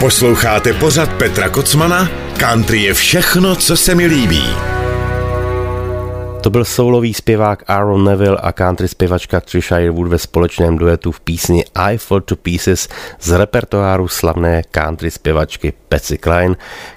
Posloucháte pořad Petra Kocmana? Country je všechno, co se mi líbí. To byl soulový zpěvák Aaron Neville a country zpěvačka Trisha Yearwood ve společném duetu v písni I Fall to Pieces z repertoáru slavné country zpěvačky Patsy Klein,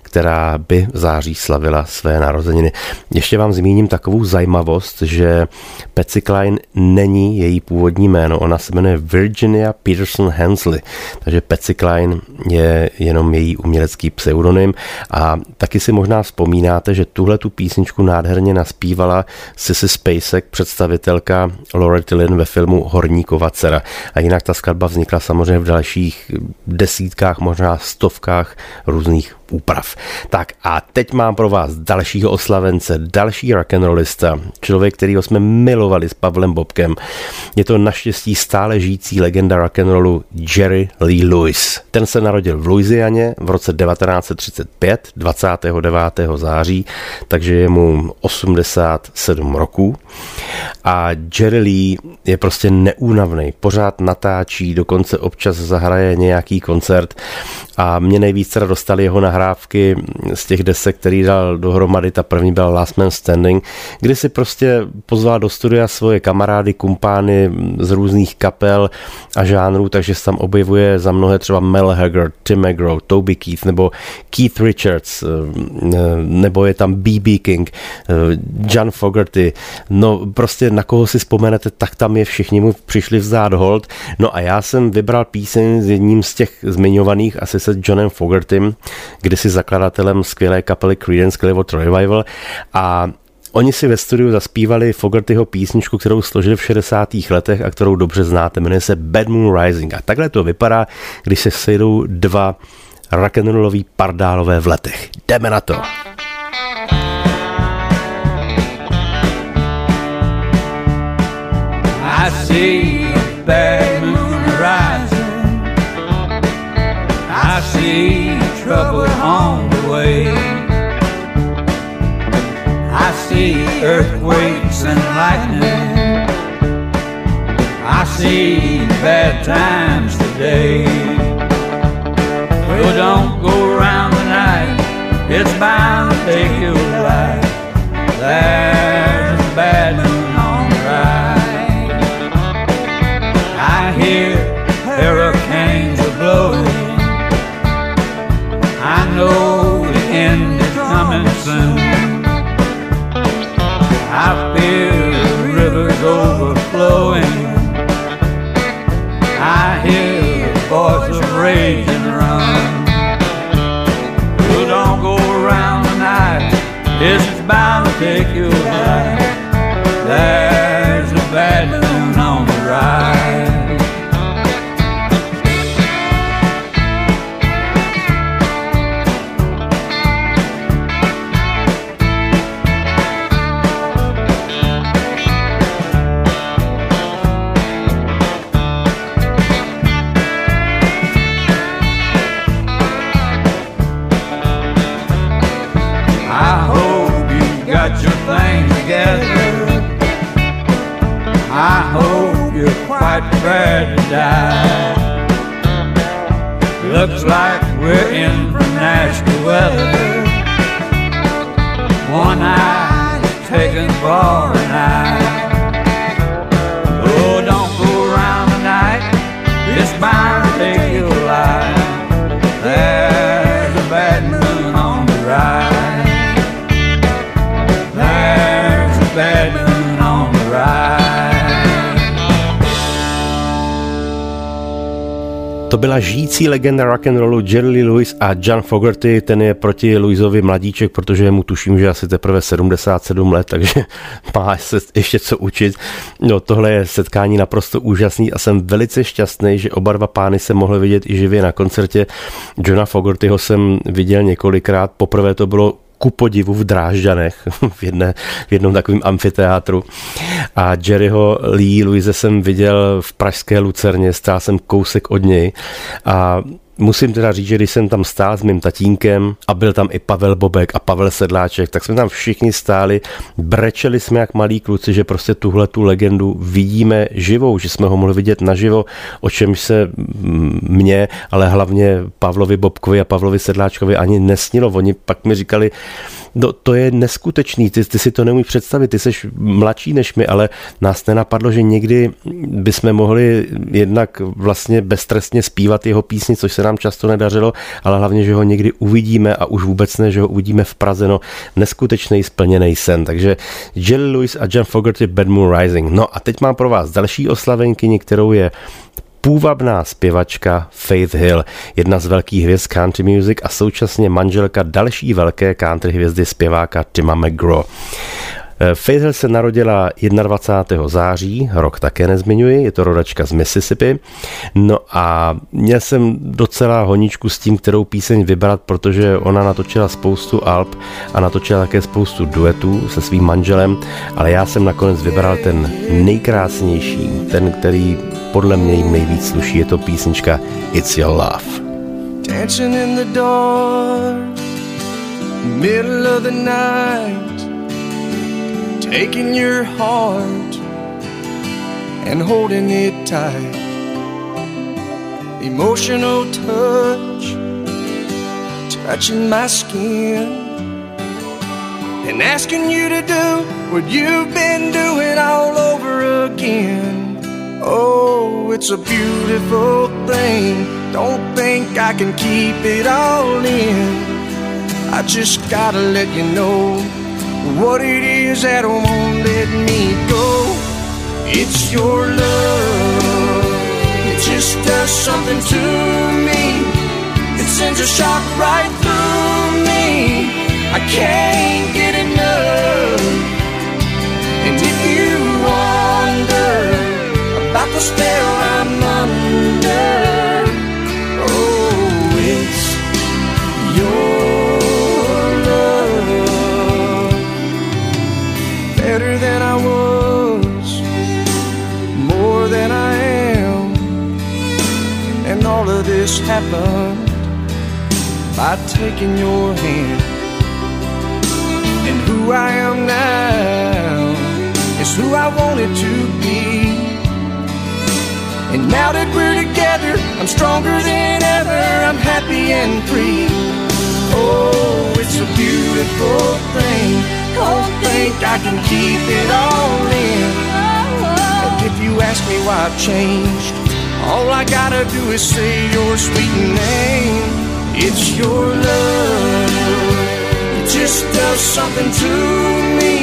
která by v září slavila své narozeniny. Ještě vám zmíním takovou zajímavost, že Patsy Klein není její původní jméno, ona se jmenuje Virginia Peterson Hensley, takže Patsy Klein je jenom její umělecký pseudonym a taky si možná vzpomínáte, že tuhle tu písničku nádherně naspívala Sissy Spacek, představitelka Loretta Lynn ve filmu Horníkova dcera. A jinak ta skladba vznikla samozřejmě v dalších desítkách, možná stovkách různých úprav. Tak a teď mám pro vás dalšího oslavence, další rock'n'rollista, člověk, kterýho jsme milovali s Pavlem Bobkem. Je to naštěstí stále žijící legenda rock'n'rollu Jerry Lee Lewis. Ten se narodil v Louisianě v roce 1935, 29. září, takže je mu 87 roků. A Jerry Lee je prostě neúnavný, pořád natáčí, dokonce občas zahraje nějaký koncert a mě nejvíc teda dostali jeho nahrávky z těch desek, který dal dohromady. Ta první byla Last Man Standing, kdy si prostě pozval do studia svoje kamarády, kumpány z různých kapel a žánrů, takže se tam objevuje za mnohé třeba Mel Haggard, Tim McGraw, Toby Keith nebo Keith Richards, eh, nebo je tam B.B. King, eh, John Fogerty, no prostě na koho si vzpomenete, tak tam je všichni mu přišli vzdát hold. No a já jsem vybral píseň s jedním z těch zmiňovaných, asi se Johnem Fogertym, kdysi zakladatelem skvělé kapely Creedence Clearwater Revival a Oni si ve studiu zaspívali Fogertyho písničku, kterou složili v 60. letech a kterou dobře znáte, jmenuje se Bad Moon Rising. A takhle to vypadá, když se sejdou dva rock'n'rolloví pardálové v letech. Jdeme na to! I see bad moon rising. I see trouble on the way. I see earthquakes and lightning. I see bad times today. Well, don't go around the night. It's bound to take your life. There's a bad Hey. I hope you're quite prepared to die. Looks like we're in for nasty weather. One eye taken for an eye. Oh, don't go around the night. It's bound To byla žijící legenda rock'n'rollu Jerry Lee Lewis a John Fogerty, ten je proti Louisovi mladíček, protože mu tuším, že asi teprve 77 let, takže má se ještě co učit. No tohle je setkání naprosto úžasný a jsem velice šťastný, že oba dva pány se mohli vidět i živě na koncertě. Johna Fogertyho jsem viděl několikrát, poprvé to bylo ku podivu v Drážďanech, v, jedné, v jednom takovém amfiteátru. A Jerryho Lee Louise jsem viděl v pražské Lucerně, stál jsem kousek od něj a musím teda říct, že když jsem tam stál s mým tatínkem a byl tam i Pavel Bobek a Pavel Sedláček, tak jsme tam všichni stáli, brečeli jsme jak malí kluci, že prostě tuhle tu legendu vidíme živou, že jsme ho mohli vidět naživo, o čem se mě, ale hlavně Pavlovi Bobkovi a Pavlovi Sedláčkovi ani nesnilo. Oni pak mi říkali, no, to je neskutečný, ty, ty si to neumíš představit, ty jsi mladší než my, ale nás nenapadlo, že někdy bychom mohli jednak vlastně beztrestně zpívat jeho písni, což se nám často nedařilo, ale hlavně, že ho někdy uvidíme a už vůbec ne, že ho uvidíme v Praze, no neskutečný splněný sen. Takže Jelly Lewis a John Fogerty Bad Moon Rising. No a teď mám pro vás další oslavenkyni, kterou je půvabná zpěvačka Faith Hill, jedna z velkých hvězd country music a současně manželka další velké country hvězdy zpěváka Tima McGraw. Eh, Faisal se narodila 21. září, rok také nezmiňuji, je to rodačka z Mississippi. No a měl jsem docela honičku s tím, kterou píseň vybrat, protože ona natočila spoustu alb a natočila také spoustu duetů se svým manželem, ale já jsem nakonec vybral ten nejkrásnější, ten, který podle mě jim nejvíc sluší, je to písnička It's Your Love. Dancing in the dark, middle of the night taking your heart and holding it tight. Emotional touch, touching my skin, and asking you to do what you've been doing all over again. Oh, it's a beautiful thing. Don't think I can keep it all in. I just gotta let you know what it is that won't let me go. It's your love. It just does something to me. It sends a shock right through me. I can't get enough. And if you wonder about the spell I'm under, oh, it's your this happened by taking your hand. And who I am now is who I wanted to be. And now that we're together, I'm stronger than ever. I'm happy and free. Oh, it's a beautiful thing don't think I can keep it all in. And if you ask me why I've changed, all I gotta do is say your sweet name. It's your love. It just does something to me.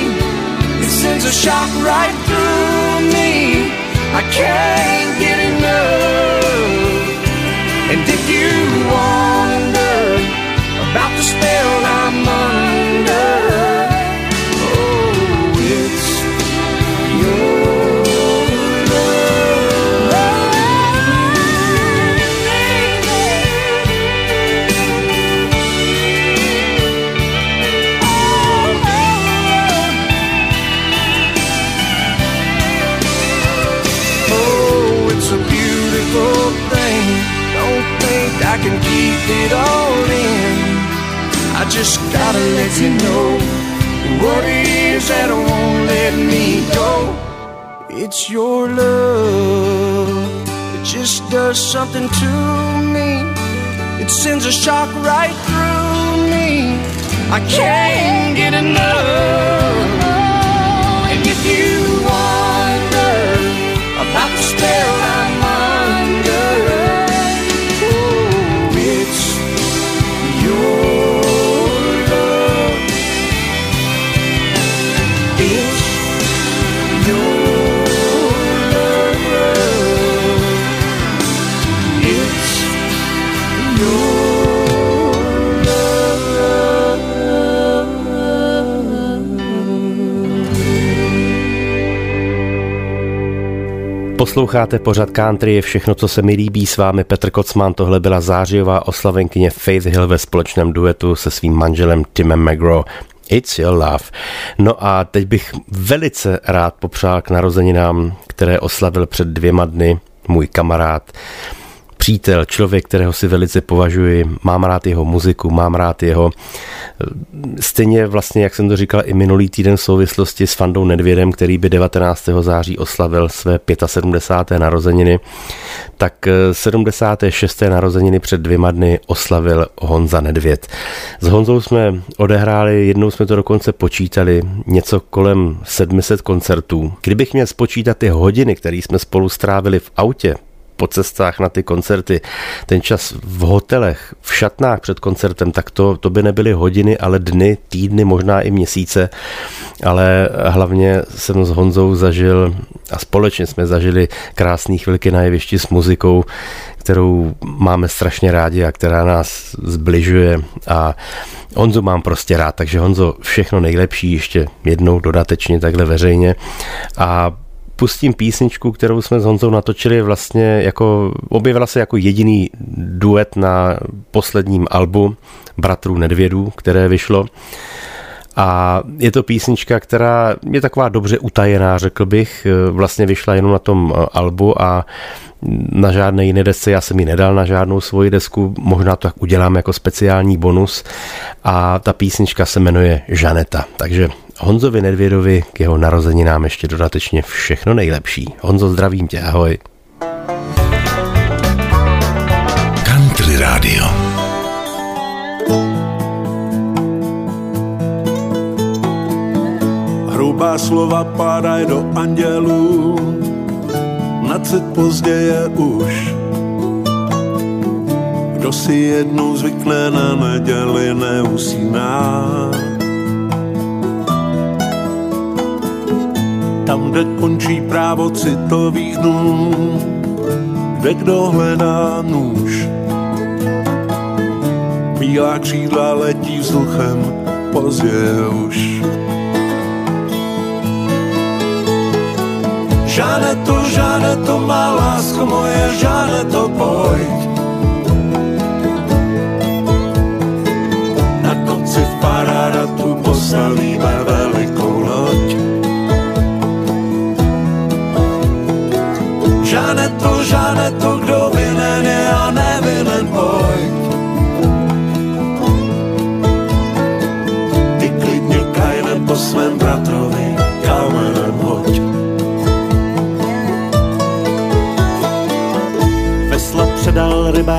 It sends a shock right through me. I can't get enough. And if you wonder about the spell I'm under. Can keep it all in. I just gotta let you know what it is that won't let me go. It's your love. It just does something to me. It sends a shock right through me. I can't get enough. And if you wonder about the spell Posloucháte pořad country, je všechno, co se mi líbí. S vámi Petr Kocman, tohle byla zářijová oslavenkyně Faith Hill ve společném duetu se svým manželem Timem McGraw. It's your love. No a teď bych velice rád popřál k narozeninám, které oslavil před dvěma dny můj kamarád, přítel, člověk, kterého si velice považuji, mám rád jeho muziku, mám rád jeho stejně vlastně, jak jsem to říkal i minulý týden v souvislosti s Fandou Nedvědem, který by 19. září oslavil své 75. narozeniny, tak 76. narozeniny před dvěma dny oslavil Honza Nedvěd. S Honzou jsme odehráli, jednou jsme to dokonce počítali, něco kolem 700 koncertů. Kdybych měl spočítat ty hodiny, které jsme spolu strávili v autě po cestách na ty koncerty, ten čas v hotelech, v šatnách před koncertem, tak to, to by nebyly hodiny, ale dny, týdny, možná i měsíce. Ale hlavně jsem s Honzou zažil a společně jsme zažili krásné chvilky na jevišti s muzikou, kterou máme strašně rádi a která nás zbližuje. A Honzu mám prostě rád, takže Honzo, všechno nejlepší ještě jednou dodatečně takhle veřejně. A pustím písničku, kterou jsme s Honzou natočili vlastně jako, objevila se jako jediný duet na posledním albu Bratrů Nedvědů, které vyšlo. A je to písnička, která je taková dobře utajená, řekl bych. Vlastně vyšla jenom na tom albu a na žádné jiné desce, já jsem ji nedal na žádnou svoji desku, možná to tak udělám jako speciální bonus a ta písnička se jmenuje Žaneta, takže Honzovi Nedvědovi k jeho narozeninám ještě dodatečně všechno nejlepší. Honzo, zdravím tě, ahoj. Country Radio Hrubá slova padají do andělů, na pozdě pozděje už. Kdo si jednou zvykne na neděli, neusíná. Tam, kde končí právo citových dnů, kde kdo hledá nůž. Bílá křídla letí vzduchem, pozdě už. Žáne to, žáne to, má lásko moje, žáne to, pojď. Na konci tu postavíme velikou loď. Žáne to, žáne to, kdo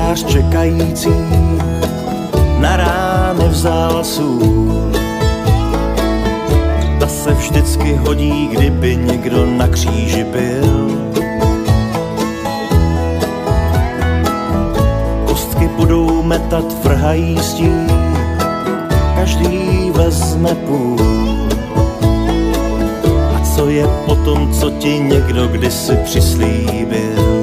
rybář čekající, na rány vzal sůl. Ta se vždycky hodí, kdyby někdo na kříži byl. Kostky budou metat, vrhají stín, každý vezme půl. A co je potom, co ti někdo kdysi přislíbil?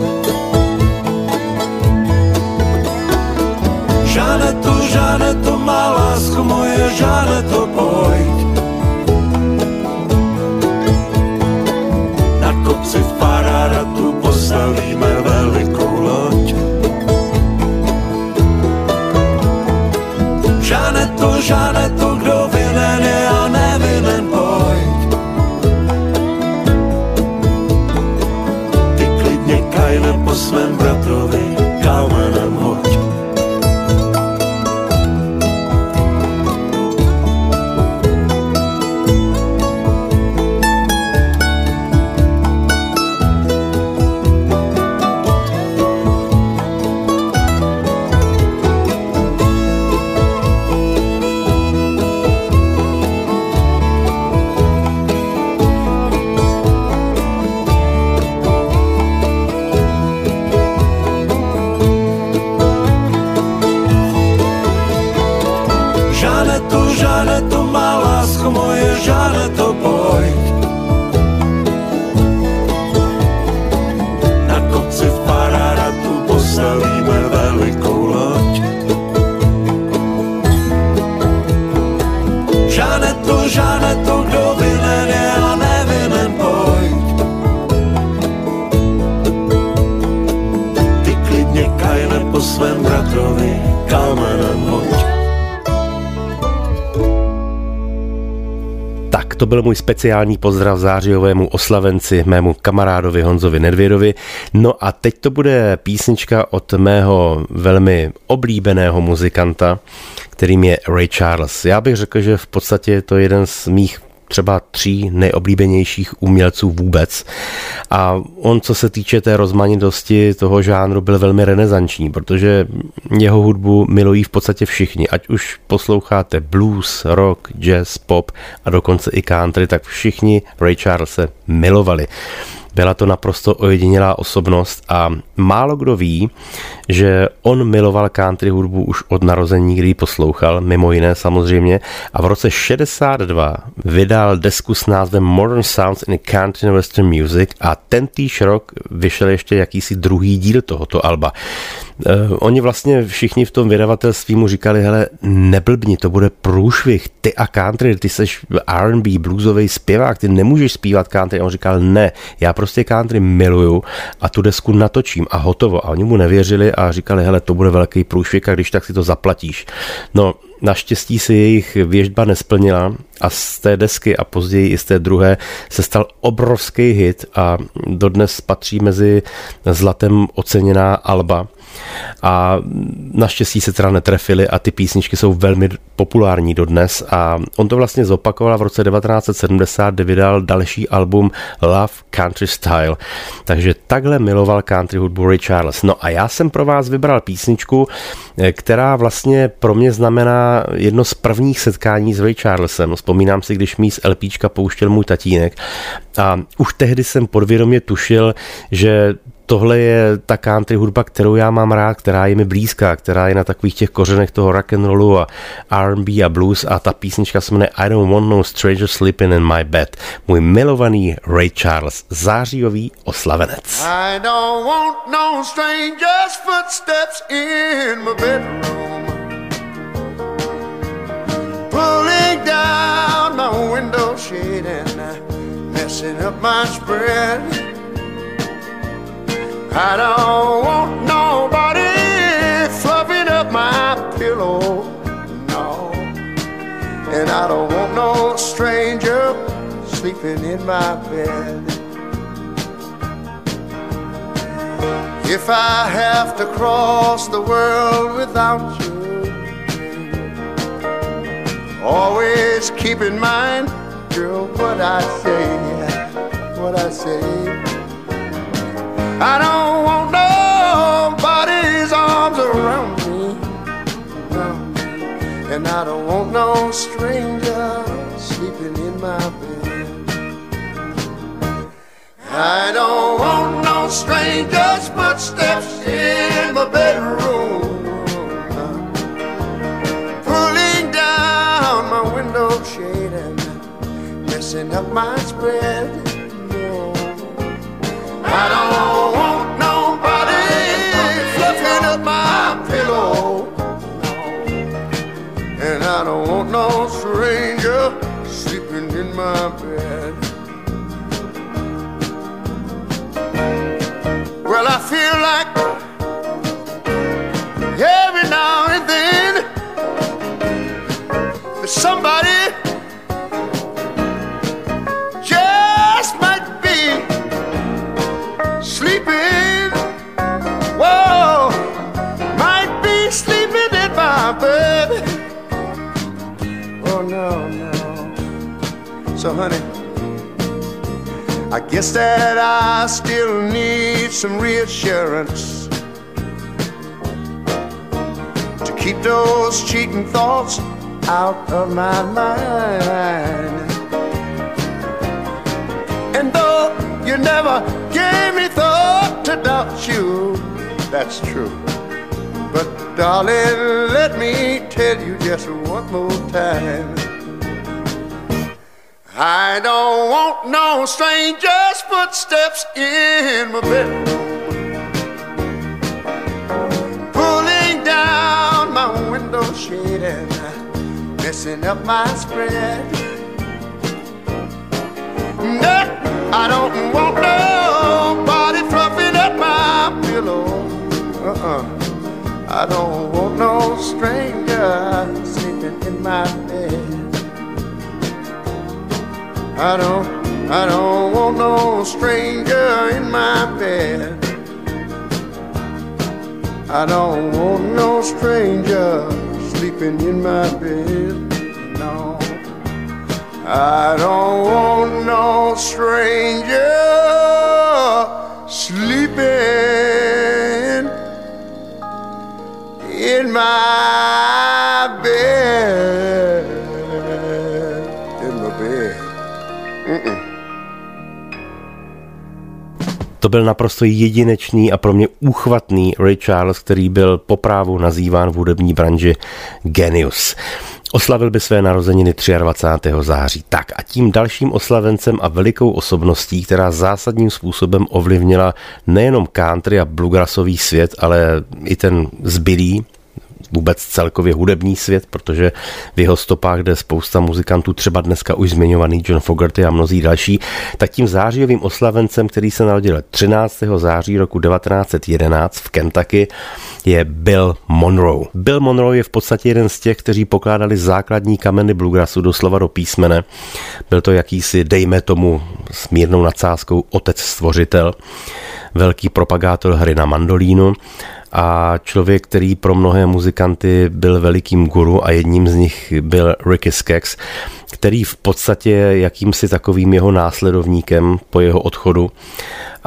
Žáne to má lásko moje, žáne to pojď. Na kopci v Pararatu postavíme velikou loď. Žáne to, žáne žádne to boj. Na kopci v Pararatu postavíme velikou loď. Žádne to, žádne to, kdo vinen je a nevinen boj. Ty klidně kajne po svém bratrovi kamenem ho To byl můj speciální pozdrav zářijovému oslavenci, mému kamarádovi Honzovi Nedvědovi. No a teď to bude písnička od mého velmi oblíbeného muzikanta, kterým je Ray Charles. Já bych řekl, že v podstatě je to jeden z mých třeba tří nejoblíbenějších umělců vůbec. A on, co se týče té rozmanitosti toho žánru, byl velmi renesanční, protože jeho hudbu milují v podstatě všichni. Ať už posloucháte blues, rock, jazz, pop a dokonce i country, tak všichni Ray Charles se milovali. Byla to naprosto ojedinělá osobnost a málo kdo ví, že on miloval country hudbu už od narození, kdy ji poslouchal, mimo jiné samozřejmě, a v roce 62 vydal desku s názvem Modern Sounds in Country and Western Music a ten týž rok vyšel ještě jakýsi druhý díl tohoto alba. Uh, oni vlastně všichni v tom vydavatelství mu říkali, hele, neblbni, to bude průšvih, ty a country, ty seš R&B, bluesový zpěvák, ty nemůžeš zpívat country. A on říkal, ne, já prostě country miluju a tu desku natočím a hotovo. A oni mu nevěřili a říkali, hele, to bude velký průšvih a když tak si to zaplatíš. No, Naštěstí si jejich věžba nesplnila a z té desky a později i z té druhé se stal obrovský hit a dodnes patří mezi zlatem oceněná alba a naštěstí se teda netrefili a ty písničky jsou velmi populární dodnes a on to vlastně zopakoval v roce 1970, kdy vydal další album Love Country Style. Takže takhle miloval country hudbu Ray Charles. No a já jsem pro vás vybral písničku, která vlastně pro mě znamená jedno z prvních setkání s Ray Charlesem. Vzpomínám si, když mi z LPčka pouštěl můj tatínek a už tehdy jsem podvědomě tušil, že tohle je ta country hudba, kterou já mám rád, která je mi blízká, která je na takových těch kořenech toho rock and rollu a R&B a blues a ta písnička se jmenuje I don't want no stranger sleeping in my bed. Můj milovaný Ray Charles, zářijový oslavenec. I don't want no strangers footsteps in my bedroom Pulling down my window shade and messing up my spread I don't want nobody fluffing up my pillow, no. And I don't want no stranger sleeping in my bed. If I have to cross the world without you, always keep in mind, girl, what I say, what I say. I don't want nobody's arms around me, no. and I don't want no stranger sleeping in my bed. I don't want no stranger's footsteps in my bedroom, pulling down my window shade and messing up my spread. I don't I don't want no stranger sleeping in my bed. Well, I feel like every now and then somebody So, honey, I guess that I still need some reassurance to keep those cheating thoughts out of my mind. And though you never gave me thought to doubt you, that's true. But darling, let me tell you just one more time. I don't want no stranger's footsteps in my bedroom. Pulling down my window shade and messing up my spread. No, I don't want nobody fluffing up my pillow. Uh-uh. I don't want no stranger sleeping in my bed. I don't, I don't want no stranger in my bed. I don't want no stranger sleeping in my bed. No, I don't want no stranger sleeping in my bed. To byl naprosto jedinečný a pro mě úchvatný Ray Charles, který byl po právu nazýván v hudební branži genius. Oslavil by své narozeniny 23. září. Tak a tím dalším oslavencem a velikou osobností, která zásadním způsobem ovlivnila nejenom country a bluegrassový svět, ale i ten zbylý, vůbec celkově hudební svět, protože v jeho stopách jde spousta muzikantů, třeba dneska už zmiňovaný John Fogerty a mnozí další, tak tím zářijovým oslavencem, který se narodil 13. září roku 1911 v Kentucky, je Bill Monroe. Bill Monroe je v podstatě jeden z těch, kteří pokládali základní kameny bluegrassu doslova do písmene. Byl to jakýsi, dejme tomu s mírnou nadsázkou, otec stvořitel velký propagátor hry na mandolínu a člověk, který pro mnohé muzikanty byl velikým guru a jedním z nich byl Ricky Skaggs, který v podstatě jakýmsi takovým jeho následovníkem po jeho odchodu.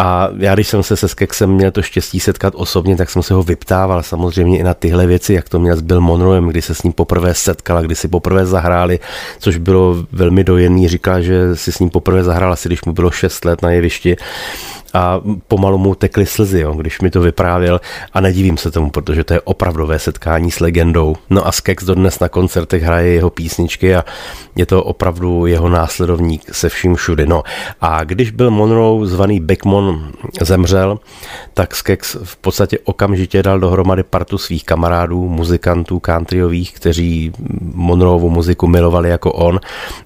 A já, když jsem se se Skeksem měl to štěstí setkat osobně, tak jsem se ho vyptával samozřejmě i na tyhle věci, jak to měl s Bill Monroem, kdy se s ním poprvé setkala, kdy si poprvé zahráli, což bylo velmi dojemný. Říkal, že si s ním poprvé zahrál asi, když mu bylo 6 let na jevišti a pomalu mu tekly slzy, jo, když mi to vyprávěl a nedivím se tomu, protože to je opravdové setkání s legendou. No a Skeks dodnes na koncertech hraje jeho písničky a je to opravdu jeho následovník se vším všudy. No a když byl Monroe zvaný Beckmon zemřel, tak Skeks v podstatě okamžitě dal dohromady partu svých kamarádů, muzikantů countryových, kteří Monroeovu muziku milovali jako on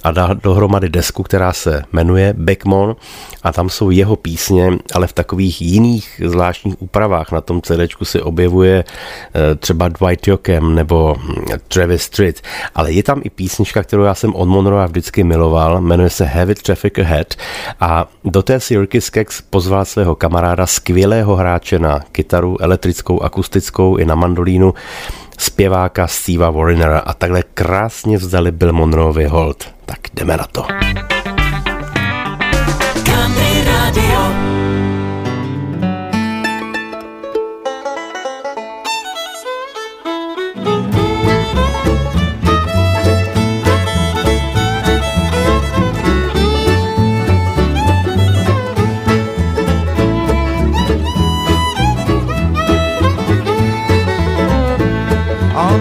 a dal dohromady desku, která se jmenuje Beckmon a tam jsou jeho písně, ale v takových jiných zvláštních úpravách. Na tom CD si objevuje eh, třeba Dwight Yoakam nebo hm, Travis Street, ale je tam i písnička, kterou já jsem od Monroe vždycky miloval, jmenuje se Heavy Traffic Ahead a do té si Ricky Skaggs pozval svého kamaráda, skvělého hráče na kytaru, elektrickou, akustickou i na mandolínu, zpěváka Steva Warrenera a takhle krásně vzdali Bill Monroeovi hold. Tak jdeme na to.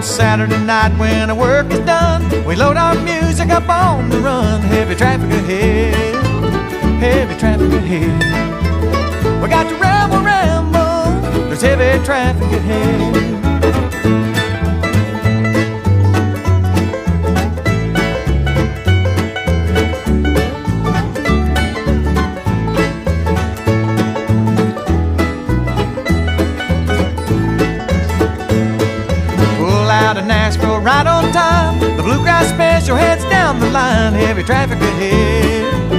Saturday night when our work is done, we load our music up on the run. Heavy traffic ahead, heavy traffic ahead. We got to ramble, ramble, there's heavy traffic ahead. Right on time. The bluegrass special heads down the line. Heavy traffic ahead,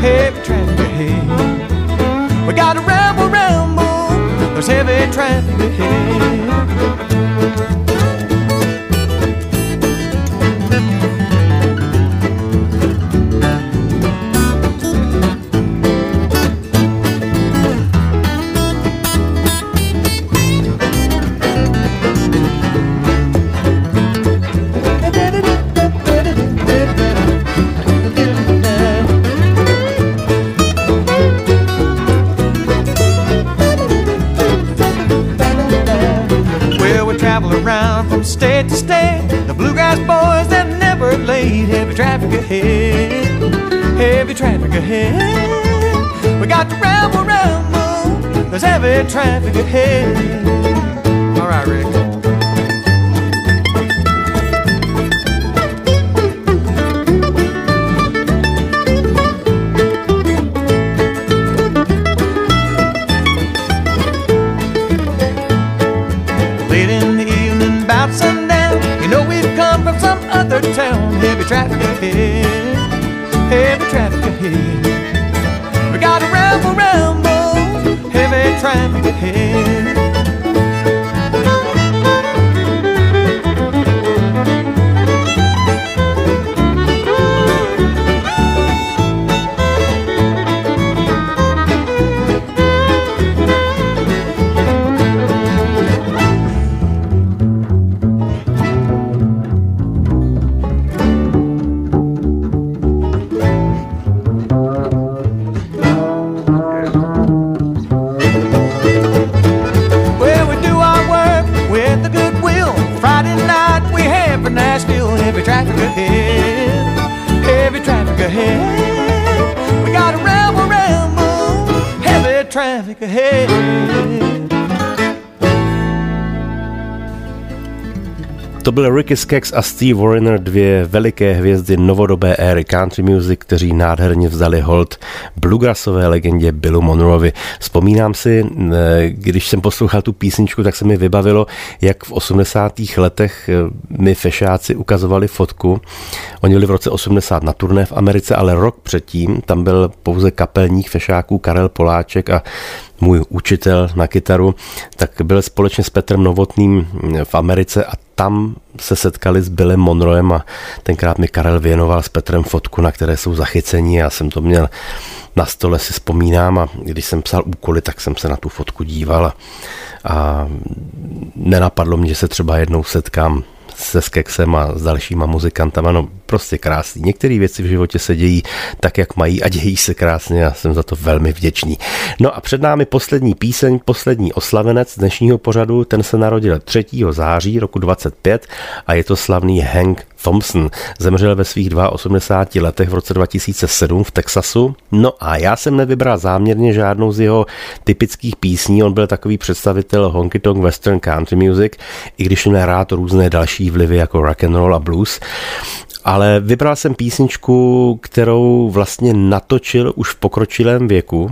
heavy traffic ahead. We got to ramble, ramble. There's heavy traffic ahead. State to state. The bluegrass boys that never laid heavy traffic ahead, heavy traffic ahead. We got to ramble, ramble. There's heavy traffic ahead. All right, Rick. Traffic ahead. To Ricky Skaggs a Steve Wariner, dvě veliké hvězdy novodobé éry country music, kteří nádherně vzdali hold bluegrassové legendě Billu Monroeovi. Vzpomínám si, když jsem poslouchal tu písničku, tak se mi vybavilo, jak v 80. letech eh, mi fešáci ukazovali fotku. Oni byli v roce 80 na turné v Americe, ale rok předtím tam byl pouze kapelník fešáků Karel Poláček a můj učitel na kytaru, tak byl společně s Petrem Novotným v Americe a tam se setkali s Billem Monroem a tenkrát mi Karel věnoval s Petrem fotku, na které jsou zachyceni. Já jsem to měl na stole, si vzpomínám a když jsem psal úkoly, tak jsem se na tu fotku díval a, a nenapadlo mě, že se třeba jednou setkám se Skeksem a s dalšíma muzikantama, no prostě krásný. Některé věci v životě se dějí tak, jak mají a dějí se krásně a jsem za to velmi vděčný. No a před námi poslední píseň, poslední oslavenec dnešního pořadu, ten se narodil 3. září roku 25 a je to slavný Hank Thompson. Zemřel ve svých 82 letech v roce 2007 v Texasu. No a já jsem nevybral záměrně žádnou z jeho typických písní. On byl takový představitel honky tonk western country music, i když měl rád různé další vlivy jako rock and roll a blues ale vybral jsem písničku, kterou vlastně natočil už v pokročilém věku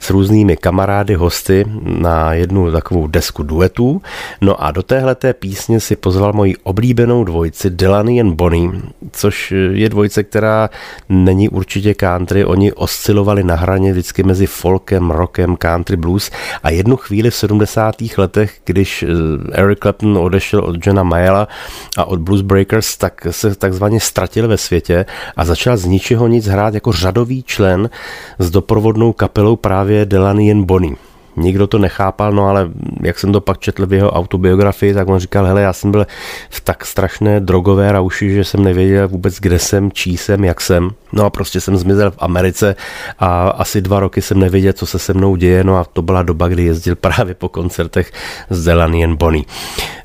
s různými kamarády, hosty na jednu takovou desku duetů. No a do téhle té písně si pozval moji oblíbenou dvojici Delaney and Bonnie, což je dvojice, která není určitě country. Oni oscilovali na hraně vždycky mezi folkem, rockem, country, blues a jednu chvíli v 70. letech, když eh, Eric Clapton odešel od Johna Mayela a od Blues Breakers, tak se takzvaně ztratil ve světě a začal z ničeho nic hrát jako řadový člen s doprovodnou kapelou právě Delaney Bonnie. Nikdo to nechápal, no ale jak jsem to pak četl v jeho autobiografii, tak on říkal, hele, já jsem byl v tak strašné drogové rauši, že jsem nevěděl vůbec, kde jsem, čí jsem, jak jsem. No a prostě jsem zmizel v Americe a asi dva roky jsem nevěděl, co se se mnou děje, no a to byla doba, kdy jezdil právě po koncertech s Delaney Bonnie.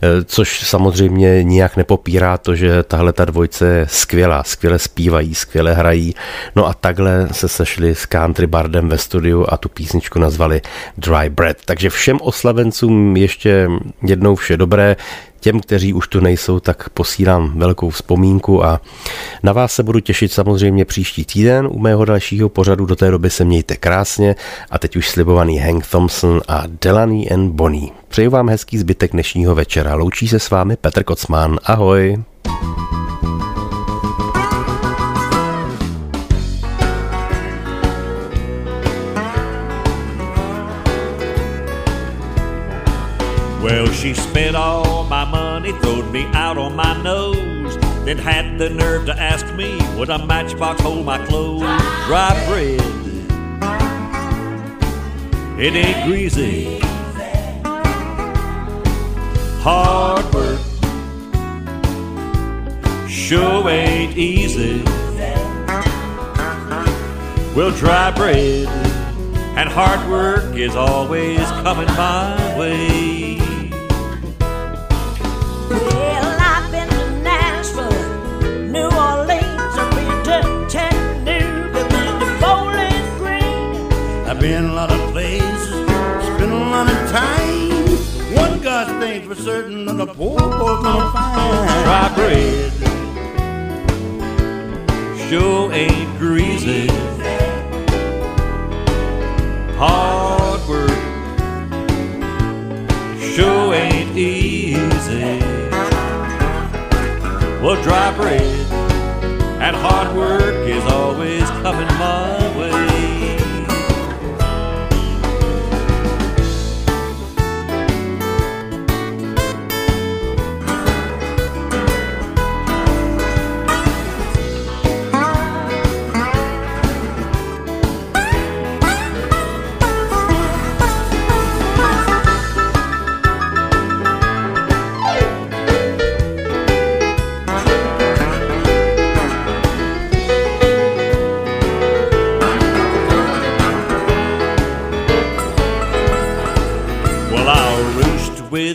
E, což samozřejmě nijak nepopírá to, že tahle ta dvojce je skvělá, skvěle zpívají, skvěle hrají. No a takhle se sešli s Country Bardem ve studiu a tu písničku nazvali Dry Bread. Takže všem oslavencům ještě jednou vše dobré. Těm, kteří už tu nejsou, tak posílám velkou vzpomínku a na vás se budu těšit samozřejmě příští týden u mého dalšího pořadu. Do té doby se mějte krásně a teď už slibovaný Hank Thompson a Delaney and Bonnie. Přeju vám hezký zbytek dnešního večera. Loučí se s vámi Petr Kocman. Ahoj. Well, she spent all my money, throwed me out on my nose, then had the nerve to ask me would a matchbox hold my clothes. Dry bread, it ain't greasy. Hard work sure ain't easy. Well, dry bread and hard work is always coming my way. Been to Nashville, New Orleans, and Richmond, Tech New, the kind bowling green. I've been to a lot of places, spent a lot of time. One God's thing for certain, that the poor boy's gonna find dry bread. Sure ain't dry bread and hard work is always coming way.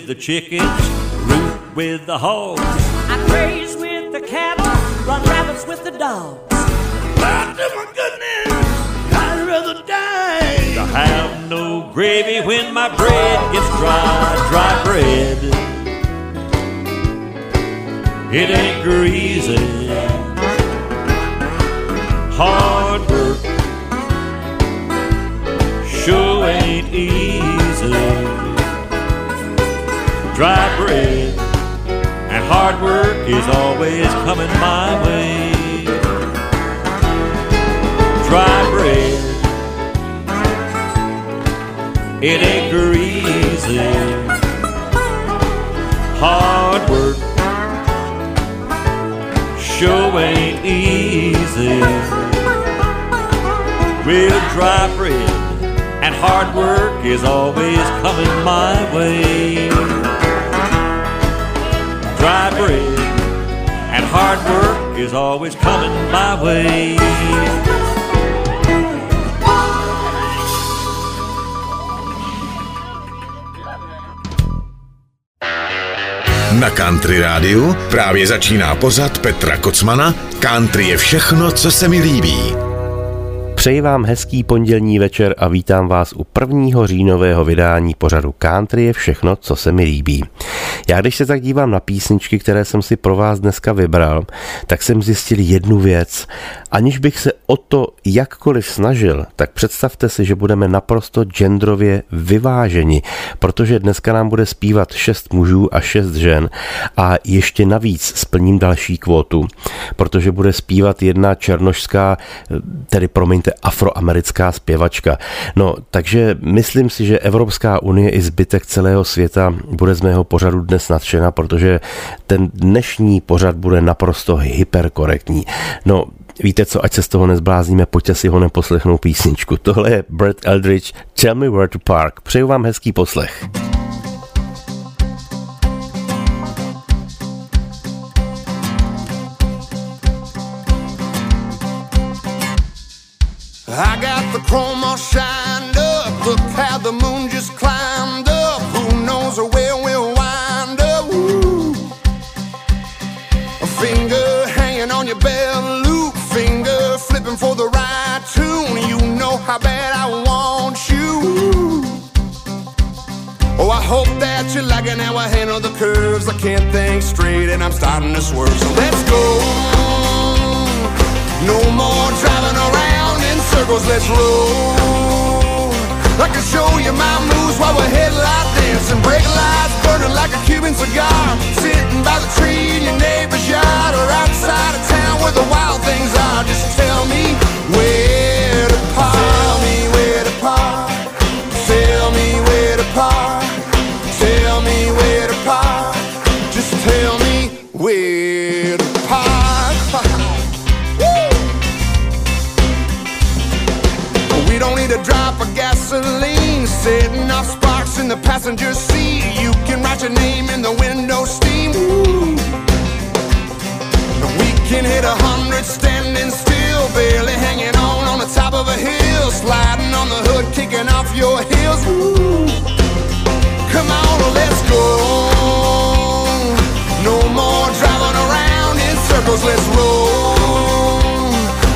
With the chickens, root with the hogs. I graze with the cattle, run rabbits with the dogs. Lord, oh my goodness, I'd rather die. To have no gravy when my bread gets dry, dry bread. It ain't greasy. Hard Dry bread and hard work is always coming my way. Dry bread, it ain't greasy. Hard work sure ain't easy. Real dry bread and hard work is always coming my way. Dry bread and hard work is always coming my way. Na Country Rádiu právě začíná pořad Petra Kocmana Country je všechno, co se mi líbí. Přeji vám hezký pondělní večer a vítám vás u prvního říjnového vydání pořadu Country je všechno, co se mi líbí. Já když se tak dívám na písničky, které jsem si pro vás dneska vybral, tak jsem zjistil jednu věc. Aniž bych se o to jakkoliv snažil, tak představte si, že budeme naprosto genderově vyváženi, protože dneska nám bude zpívat šest mužů a šest žen a ještě navíc splním další kvotu, protože bude zpívat jedna černošská, tedy promiňte, afroamerická zpěvačka. No, takže myslím si, že Evropská unie i zbytek celého světa bude z mého pořadu dnes nadšena, protože ten dnešní pořad bude naprosto hyperkorektní. No, Víte co, ať se z toho nezblázníme, pojďte si ho neposlechnout písničku. Tohle je Brett Eldridge, Tell Me Where to Park. Přeju vám hezký poslech. Oh, I hope that you like it how I handle the curves. I can't think straight and I'm starting to swerve. So let's go. No more driving around in circles, let's roll. I can show you my moves while we're headlight dancing. Brake lights burning like a Cuban cigar. Sitting by the tree in your neighbor's yard or outside of town where the wild things are. Just tell me where passenger seat. You can write your name in the window steam. Ooh. We can hit a hundred standing still Barely hanging on on the top of a hill Sliding on the hood, kicking off your heels. Ooh. Come on, let's go. No more driving around in circles, let's roll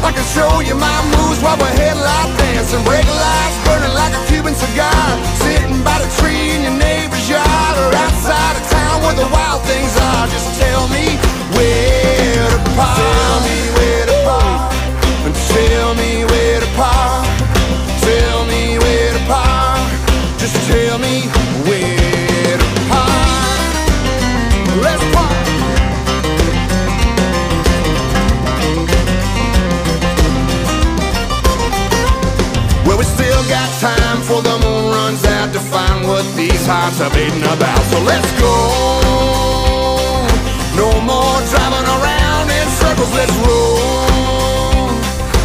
I can show you my moves while we're headlight dancing. Brake lights burning like a Cuban cigar. Sitting by the tree in your neighbor's yard or outside of town where the wild things are. Just tell me where to park. Tell me where to park. And tell me where to park. These hearts are beating about. So let's go. No more driving around in circles, let's roll.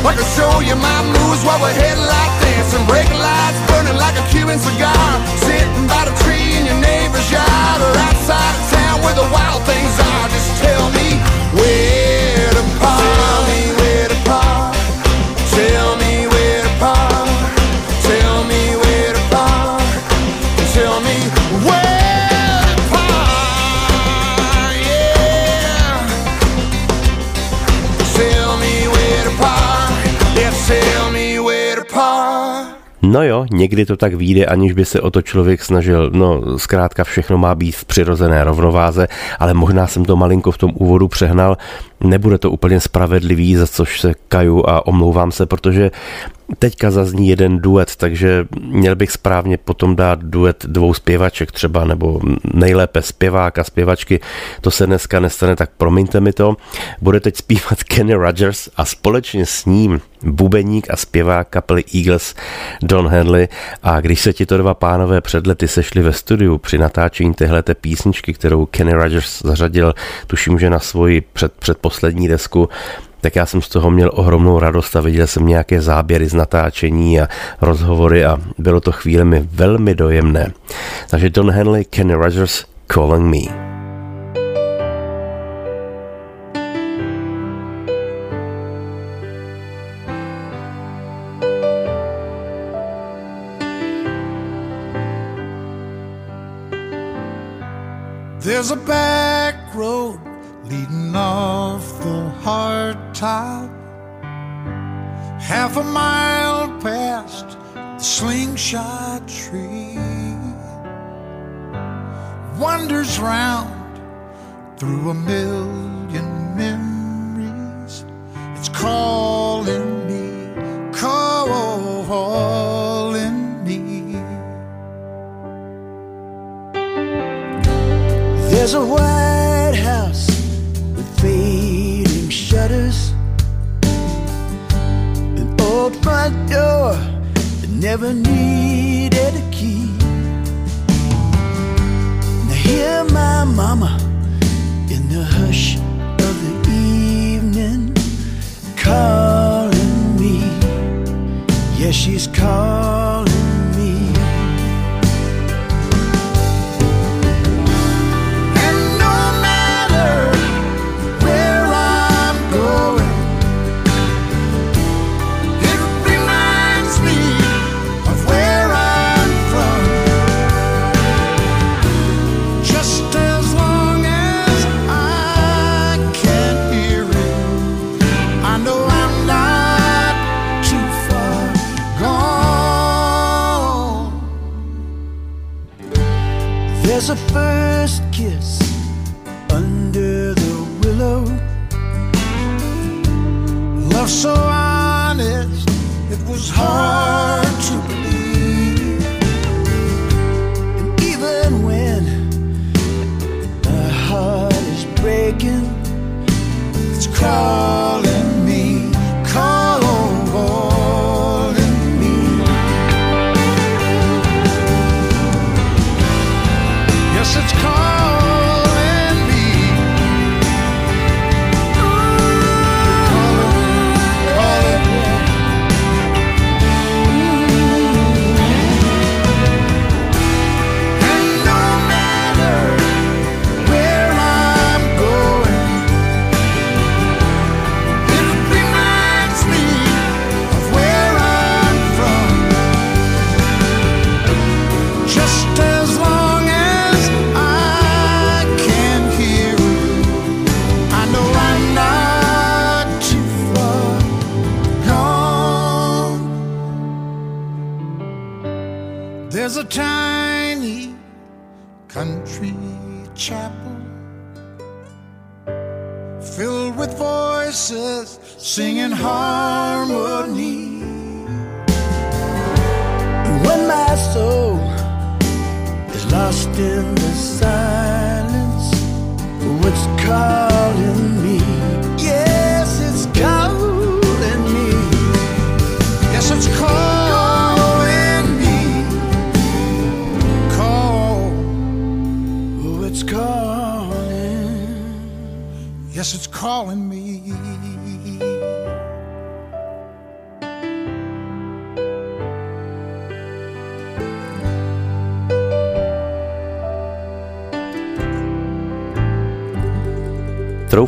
I can show you my moves while we're headlight dancing. Brake lights burning like a Cuban cigar. Sitting by the tree in your neighbor's yard or outside of town where the wild things are. Just tell me No jo, někdy to tak vyjde, aniž by se o to člověk snažil. No, zkrátka všechno má být v přirozené rovnováze, ale možná jsem to malinko v tom úvodu přehnal. Nebude to úplně spravedlivý, za což se kaju a omlouvám se, protože teďka zazní jeden duet, takže měl bych správně potom dát duet dvou zpěvaček třeba, nebo nejlépe zpěvák a zpěvačky. To se dneska nestane, tak promiňte mi to. Bude teď zpívat Kenny Rogers a společně s ním bubeník a zpěvák kapely Eagles Don Henley a když se tito dva pánové před lety sešli ve studiu při natáčení téhleté písničky, kterou Kenny Rogers zařadil, tuším, že na svoji před, předposlední desku, tak já jsem z toho měl ohromnou radost a viděl jsem nějaké záběry z natáčení a rozhovory a bylo to chvílemi velmi dojemné. Takže Don Henley, Kenny Rogers, Calling Me. There's a back hard top, half a mile past the slingshot tree. Wanders round through a million memories. It's calling me, calling me. There's a White never needed a key. Now hear my mama guess it's.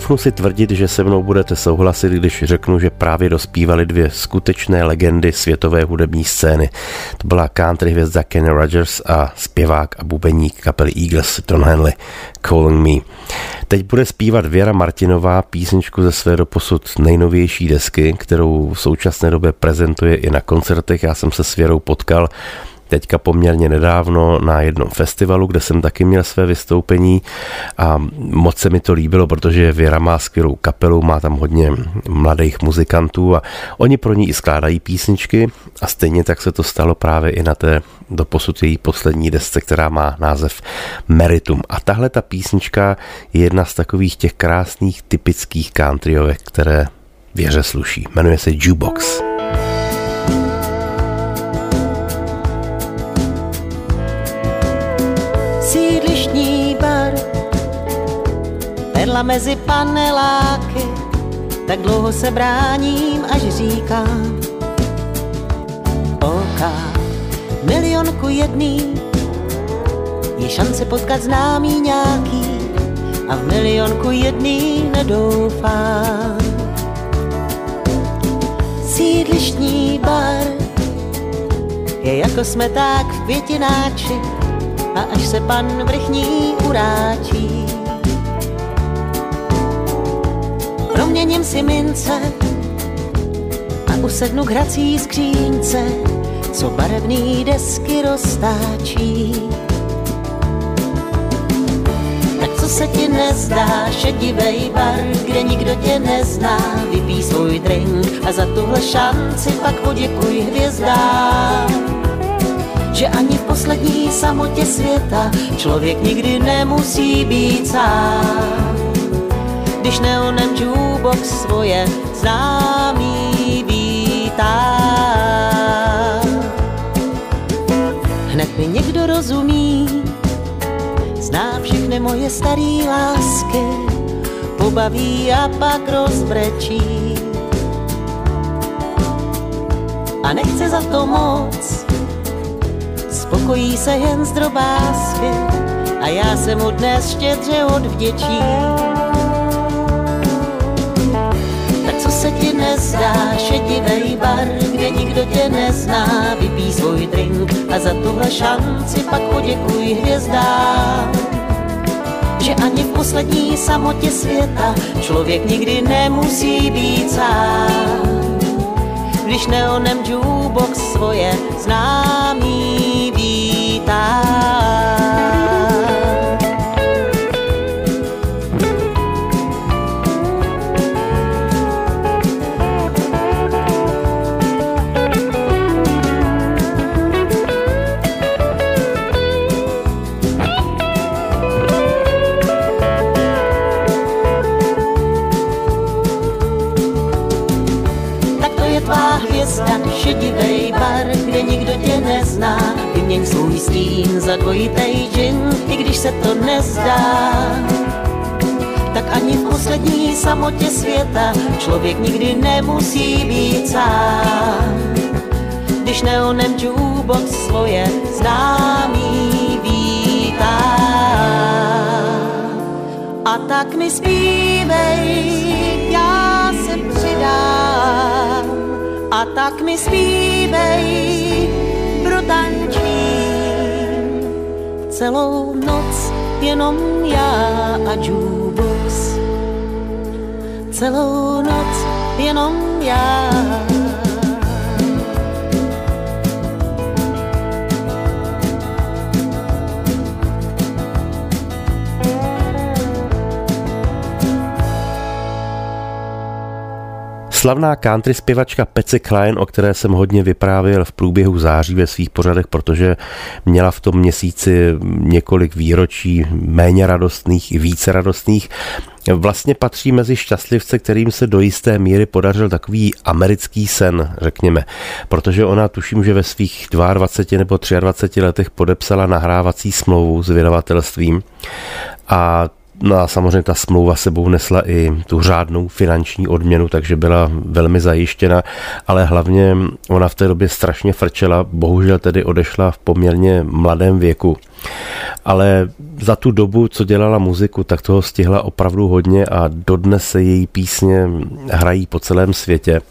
Troufnu si tvrdit, že se mnou budete souhlasit, když řeknu, že právě dospívaly dvě skutečné legendy světové hudební scény. To byla country hvězda Kenny Rogers a zpěvák a bubeník kapely Eagles Don Henley, Calling Me. Teď bude zpívat Věra Martinová písničku ze své doposud nejnovější desky, kterou v současné době prezentuje i na koncertech. Já jsem se s Věrou potkal teďka poměrně nedávno na jednom festivalu, kde jsem taky měl své vystoupení a moc se mi to líbilo, protože Věra má skvělou kapelu, má tam hodně mladých muzikantů a oni pro ní i skládají písničky a stejně tak se to stalo právě i na té doposud její poslední desce, která má název Meritum. A tahle ta písnička je jedna z takových těch krásných typických countryovek, které věře sluší. Jmenuje se Jukebox. Perla mezi paneláky, tak dlouho se bráním, až říkám OK, milionku jedný, je šance potkat známý nějaký a v milionku jedný nedoufám. Sídlištní bar je jako smeták v květináči a až se pan vrchní uráčí, proměním si mince a usednu k hrací skřínce, co barevný desky roztáčí. Tak co se ti nezdá, šedivej bar, kde nikdo tě nezná, vypí svůj drink a za tuhle šanci pak poděkuj hvězdám že ani v poslední samotě světa člověk nikdy nemusí být sám když neonem jukebox svoje známý vítá. Hned mi někdo rozumí, zná všechny moje staré lásky, pobaví a pak rozbrečí. A nechce za to moc, spokojí se jen z drobásky a já se mu dnes štědře odvděčím. Nezdá, šedivej bar, kde nikdo tě nezná, vypí svůj drink a za tuhle šanci pak poděkuj hvězdám. Že ani v poslední samotě světa člověk nikdy nemusí být sám. Když neonem jukebox svoje známý za dvojitej džin, i když se to nezdá. Tak ani v poslední samotě světa člověk nikdy nemusí být sám. Když neonem jukebox svoje známý vítá. A tak mi zpívej, já se přidám a tak mi zpívej, protančím celou noc jenom já a jukebox. Celou noc jenom já Slavná country zpěvačka Pece Klein, o které jsem hodně vyprávěl v průběhu září ve svých pořadech, protože měla v tom měsíci několik výročí méně radostných i více radostných, vlastně patří mezi šťastlivce, kterým se do jisté míry podařil takový americký sen, řekněme. Protože ona tuším, že ve svých 22 nebo 23 letech podepsala nahrávací smlouvu s vydavatelstvím a No a samozřejmě ta smlouva sebou nesla i tu řádnou finanční odměnu, takže byla velmi zajištěna, ale hlavně ona v té době strašně frčela, bohužel tedy odešla v poměrně mladém věku. Ale za tu dobu, co dělala muziku, tak toho stihla opravdu hodně a dodnes se její písně hrají po celém světě.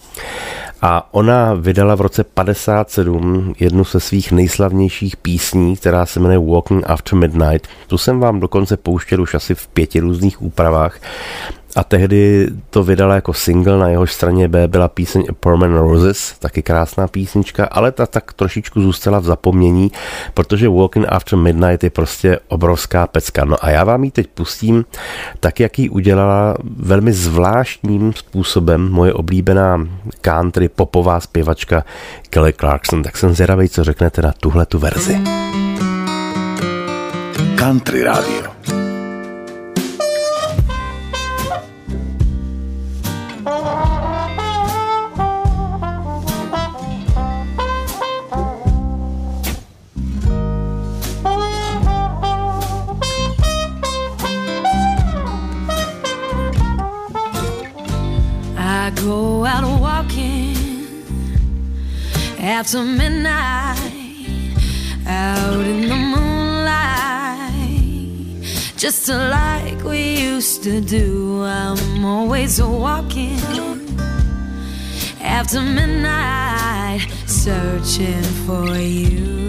A ona vydala v roce 57 jednu ze svých nejslavnějších písní, která se jmenuje Walking After Midnight. Tu jsem vám dokonce pouštěl už asi v pěti různých úpravách a tehdy to vydala jako single, na jehož straně B byla píseň A Permanent Roses, taky krásná písnička, ale ta tak trošičku zůstala v zapomnění, protože Walking After Midnight je prostě obrovská pecka. No a já vám ji teď pustím tak, jak ji udělala velmi zvláštním způsobem moje oblíbená country popová zpěvačka Kelly Clarkson. Tak jsem zvědavý, co řeknete na tuhle tu verzi. Country Radio. After midnight out in the moonlight. Just like we used to do i'm always walking after midnight searching for you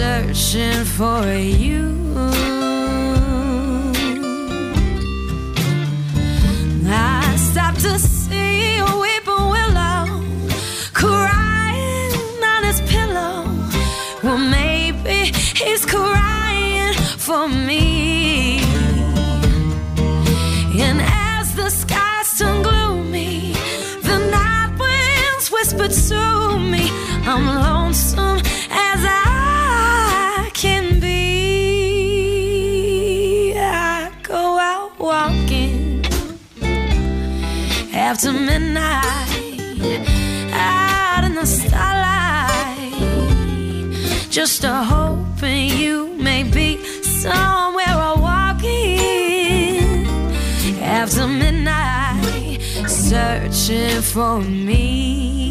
searching for you. Searching for me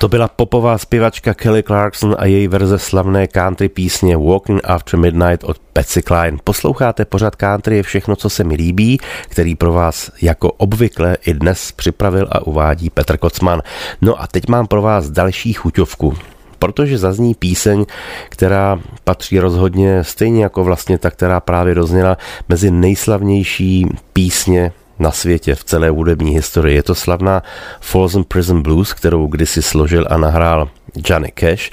To byla popová zpěvačka Kelly Clarkson a její verze slavné country písně Walking After Midnight od Patsy Cline. Posloucháte pořad country je všechno, co se mi líbí, který pro vás jako obvykle i dnes připravil a uvádí Petr Kocman. No a teď mám pro vás další chuťovku protože zazní píseň, která patří rozhodně stejně jako vlastně ta, která právě dozněla mezi nejslavnější písně na světě, v celé hudební historii. Je to slavná Folsom Prison Blues, kterou kdysi složil a nahrál Johnny Cash.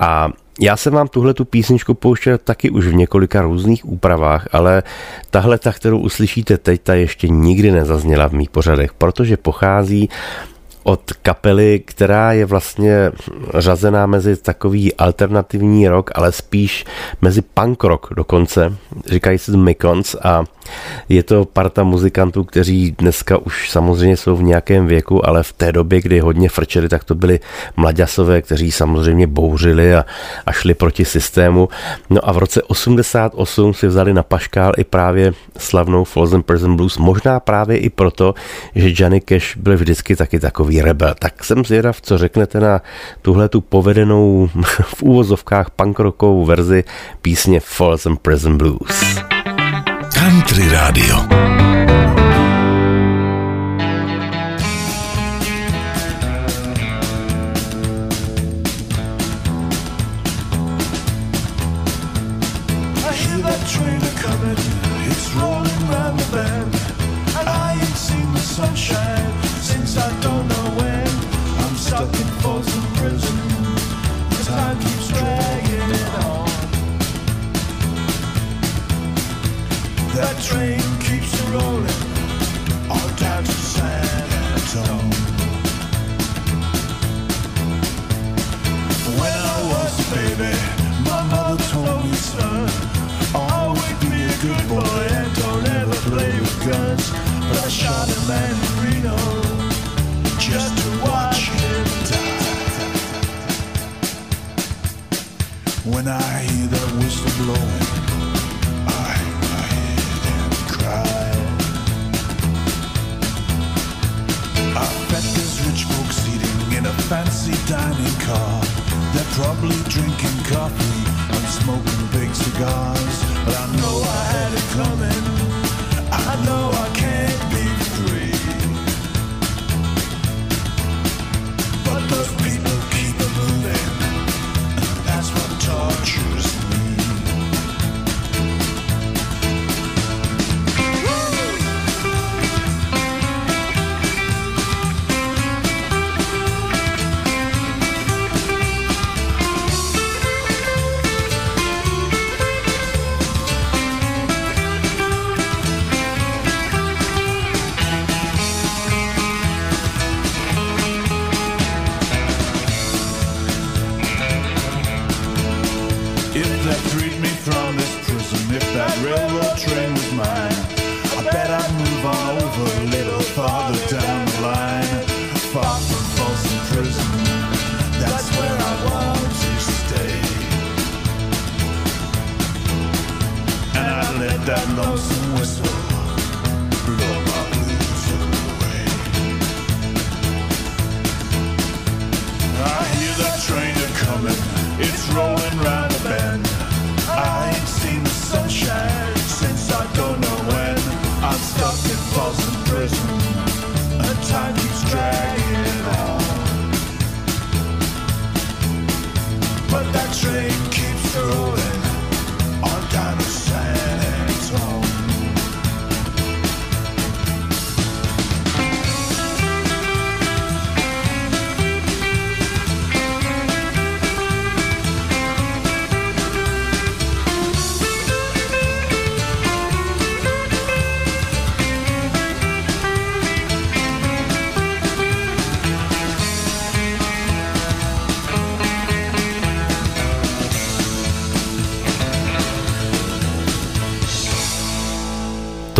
A já jsem vám tuhle tu písničku pouštěl taky už v několika různých úpravách, ale tahle ta, kterou uslyšíte teď, ta ještě nikdy nezazněla v mých pořadech, protože pochází od kapely, která je vlastně řazená mezi takový alternativní rock, ale spíš mezi punk rock dokonce. Říkají se Mikons a je to parta muzikantů, kteří dneska už samozřejmě jsou v nějakém věku, ale v té době, kdy hodně frčeli, tak to byli mladěsové, kteří samozřejmě bouřili a, a šli proti systému. No a v roce 88 si vzali na paškál i právě slavnou Frozen Prison Blues, možná právě i proto, že Johnny Cash byl vždycky taky takový rebel. Tak jsem zvědav, co řeknete na tuhle tu povedenou v úvozovkách punkrockovou verzi písně Frozen Prison Blues. Country Radio.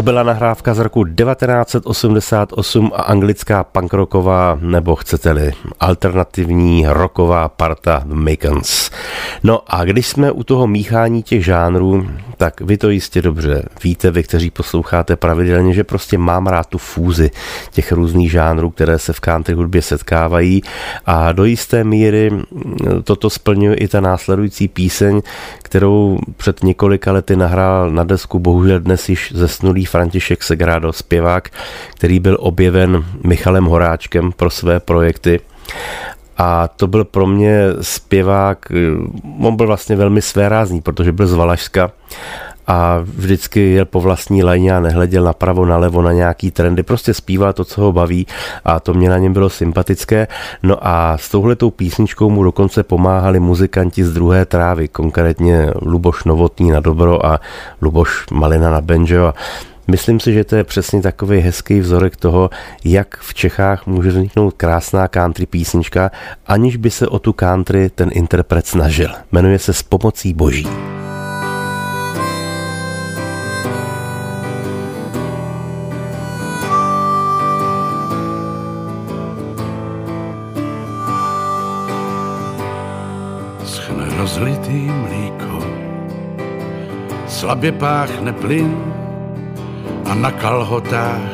Byla nahrávka z roku 1988 a anglická punkrocková, nebo chcete-li, alternativní rocková parta Makens. No a když jsme u toho míchání těch žánrů, tak vy to jistě dobře víte, vy, kteří posloucháte pravidelně, že prostě mám rád tu fúzi těch různých žánrů, které se v country hudbě setkávají a do jisté míry toto splňuje i ta následující píseň, kterou před několika lety nahrál na desku bohužel dnes již zesnulý František Segrado, zpěvák, který byl objeven Michalem Horáčkem pro své projekty. A to byl pro mě zpěvák, on byl vlastně velmi svérázný, protože byl z Valašska a vždycky jel po vlastní lajně a nehleděl napravo, nalevo na nějaký trendy, prostě zpíval to, co ho baví a to mě na něm bylo sympatické. No a s touhletou písničkou mu dokonce pomáhali muzikanti z druhé trávy, konkrétně Luboš Novotný na dobro a Luboš Malina na banjo a Myslím si, že to je přesně takový hezký vzorek toho, jak v Čechách může vzniknout krásná country písnička, aniž by se o tu country ten interpret snažil. Jmenuje se S pomocí boží. Schne rozlitý mlíko, slabě páchne plyn, a na kalhotách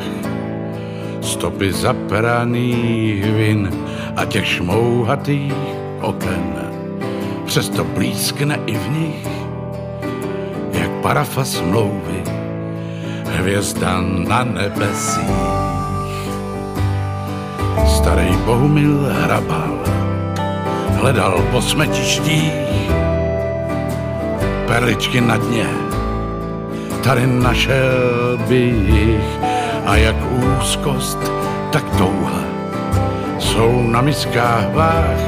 stopy zaperaných vin a těch šmouhatých oken. Přesto blízkne i v nich, jak parafa smlouvy, hvězda na nebesích. Starý Bohumil hrabal, hledal po smetištích perličky na dně, tady našel bych. A jak úzkost, tak touha jsou na miskách váh,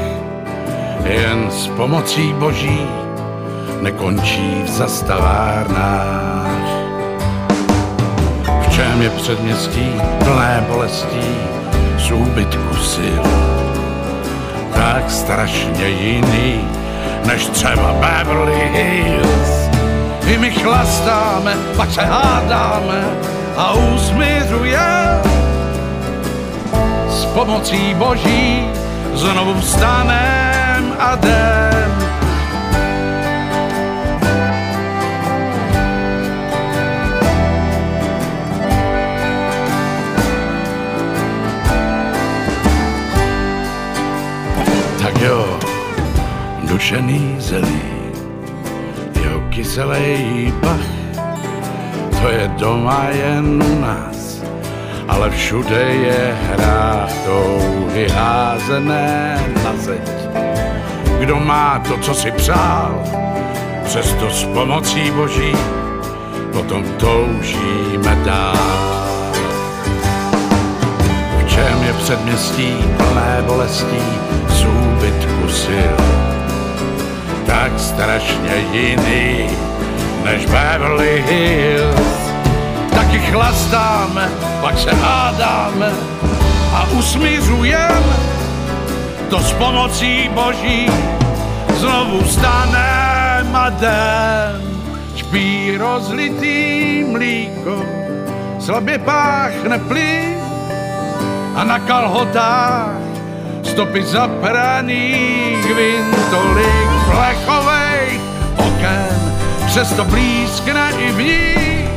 jen s pomocí boží nekončí v zastavárnách. V čem je předměstí plné bolestí? Z úbytku sil, tak strašně jiný než třeba Beverly Hills i my chlastáme, pak se hádáme a usmířuje. S pomocí boží znovu vstanem a jdem. Tak jo, dušený zelí kyselý bach, to je doma jen u nás, ale všude je hrách touhy házené na zeď. Kdo má to, co si přál, přesto s pomocí boží potom toužíme dál. V čem je předměstí plné bolestí, zúbytku sil, tak strašně jiný než Beverly Hills. Taky chlastáme, pak se hádáme a usmířujeme to s pomocí boží. Znovu vstanem a den, špí rozlitý mlíko, slabě páchne plyn a na kalhotách stopy zapraných vin, tolik plechovej oken, přesto blízkne i v ní,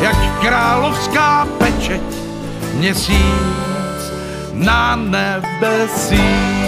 jak královská pečeť, měsíc na nebesích.